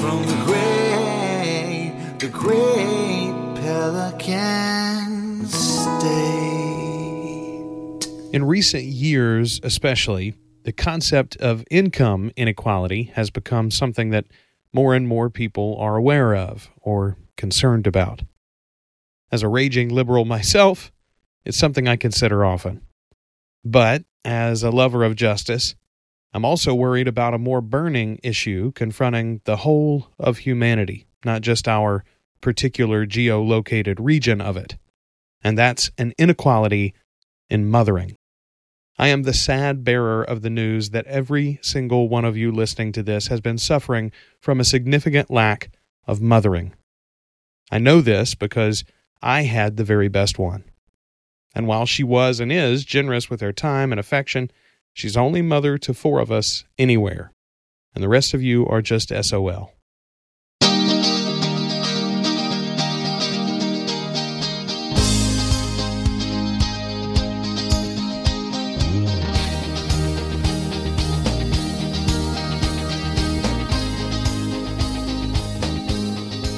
from the great, the great Pelican State. In recent years, especially, the concept of income inequality has become something that more and more people are aware of or concerned about. As a raging liberal myself, it's something I consider often. But as a lover of justice, I'm also worried about a more burning issue confronting the whole of humanity, not just our particular geolocated region of it. And that's an inequality in mothering. I am the sad bearer of the news that every single one of you listening to this has been suffering from a significant lack of mothering. I know this because I had the very best one. And while she was and is generous with her time and affection, she's only mother to four of us anywhere. And the rest of you are just SOL.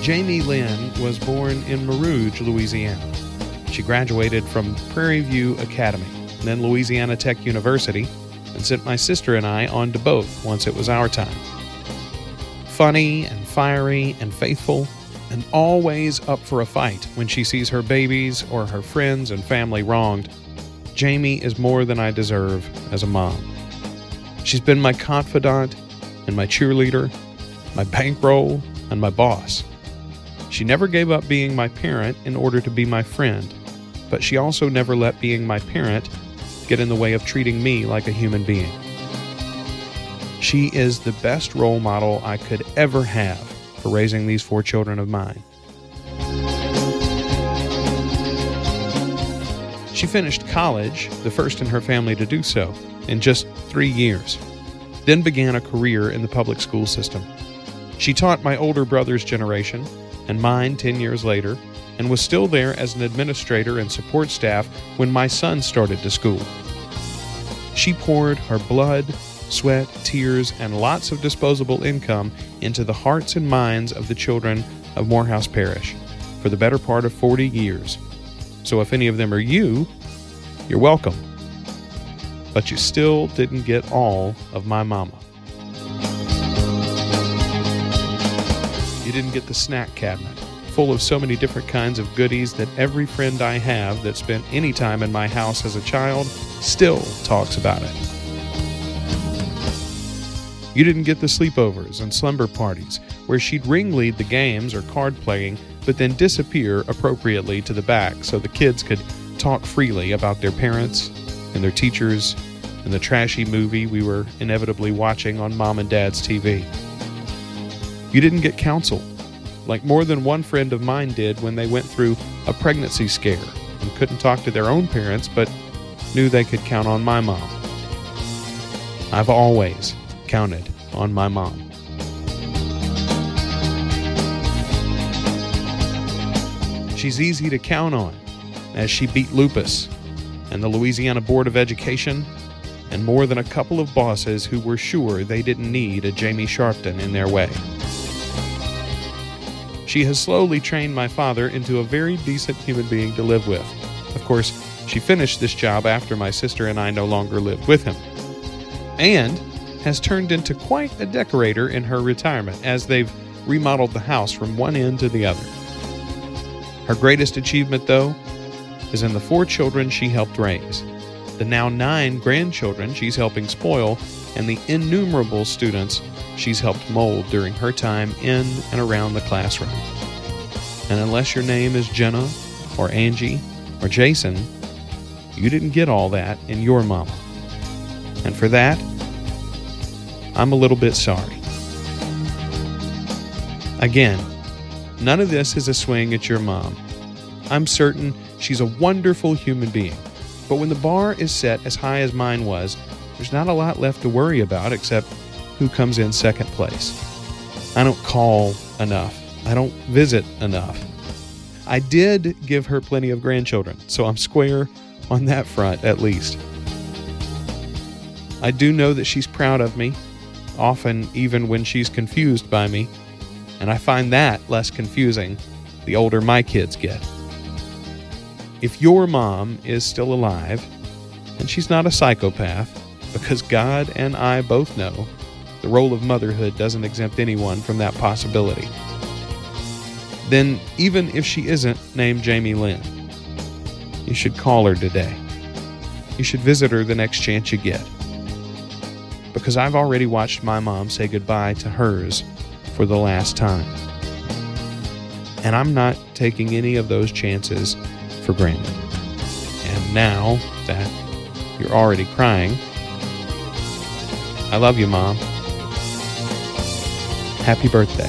Jamie Lynn was born in Mer Rouge, Louisiana. She graduated from Prairie View Academy, then Louisiana Tech University, and sent my sister and I on to both once it was our time. Funny and fiery and faithful, and always up for a fight when she sees her babies or her friends and family wronged, Jamie is more than I deserve as a mom. She's been my confidant and my cheerleader, my bankroll, and my boss. She never gave up being my parent in order to be my friend, but she also never let being my parent get in the way of treating me like a human being. She is the best role model I could ever have for raising these four children of mine. She finished college, the first in her family to do so, in just three years, then began a career in the public school system. She taught my older brother's generation and mine 10 years later, and was still there as an administrator and support staff when my son started to school. She poured her blood, sweat, tears, and lots of disposable income into the hearts and minds of the children of Morehouse Parish for the better part of 40 years. So if any of them are you, you're welcome. But you still didn't get all of my mama. You didn't get the snack cabinet, full of so many different kinds of goodies that every friend I have that spent any time in my house as a child still talks about it. You didn't get the sleepovers and slumber parties where she'd ringlead the games or card playing, but then disappear appropriately to the back so the kids could talk freely about their parents and their teachers and the trashy movie we were inevitably watching on mom and dad's TV. You didn't get counsel, like more than one friend of mine did when they went through a pregnancy scare and couldn't talk to their own parents but knew they could count on my mom. I've always counted on my mom. She's easy to count on, as she beat lupus and the Louisiana Board of Education and more than a couple of bosses who were sure they didn't need a Jamie Sharpton in their way. She has slowly trained my father into a very decent human being to live with. Of course, she finished this job after my sister and I no longer lived with him. And has turned into quite a decorator in her retirement as they've remodeled the house from one end to the other. Her greatest achievement, though, is in the four children she helped raise, the now nine grandchildren she's helping spoil, and the innumerable students she's helped mold during her time in and around the classroom. And unless your name is Jenna or Angie or Jason, you didn't get all that in your mama. And for that, I'm a little bit sorry. Again, none of this is a swing at your mom. I'm certain she's a wonderful human being. But when the bar is set as high as mine was, there's not a lot left to worry about except who comes in second place. I don't call enough. I don't visit enough. I did give her plenty of grandchildren, so I'm square on that front at least. I do know that she's proud of me, often even when she's confused by me, And I find that less confusing the older my kids get. If your mom is still alive, and she's not a psychopath, because God and I both know the role of motherhood doesn't exempt anyone from that possibility, then even if she isn't named Jamie Lynn, you should call her today. You should visit her the next chance you get. Because I've already watched my mom say goodbye to hers for the last time. And I'm not taking any of those chances for granted. And now that you're already crying, I love you, Mom. Happy birthday.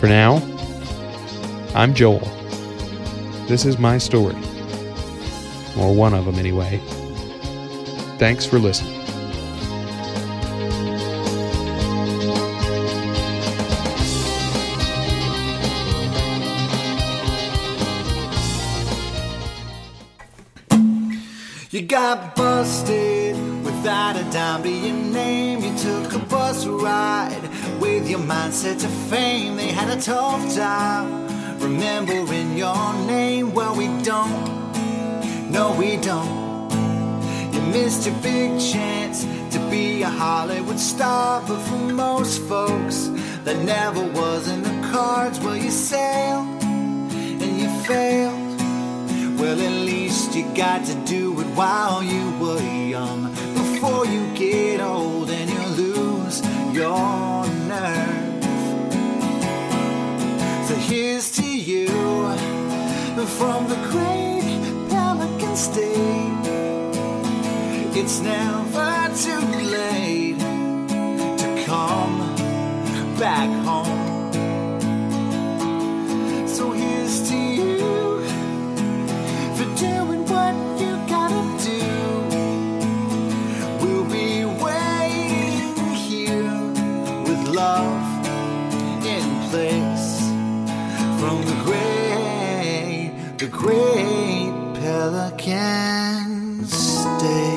For now, I'm Joel. This is my story. Or one of them, anyway. Thanks for listening. You got busted without a dime to your name. You took a bus ride with your mindset to fame. They had a tough time remembering your name. Well, we don't. No, we don't. You missed your big chance to be a Hollywood star, but for most folks, that never was in the cards. Well, you sailed and you failed. Well, at least you got to do it while you were young. Before you get old and you lose your nerve. So here's to you from the great Pelican State. It's never too late to come back home. place from the great, the great pelican state.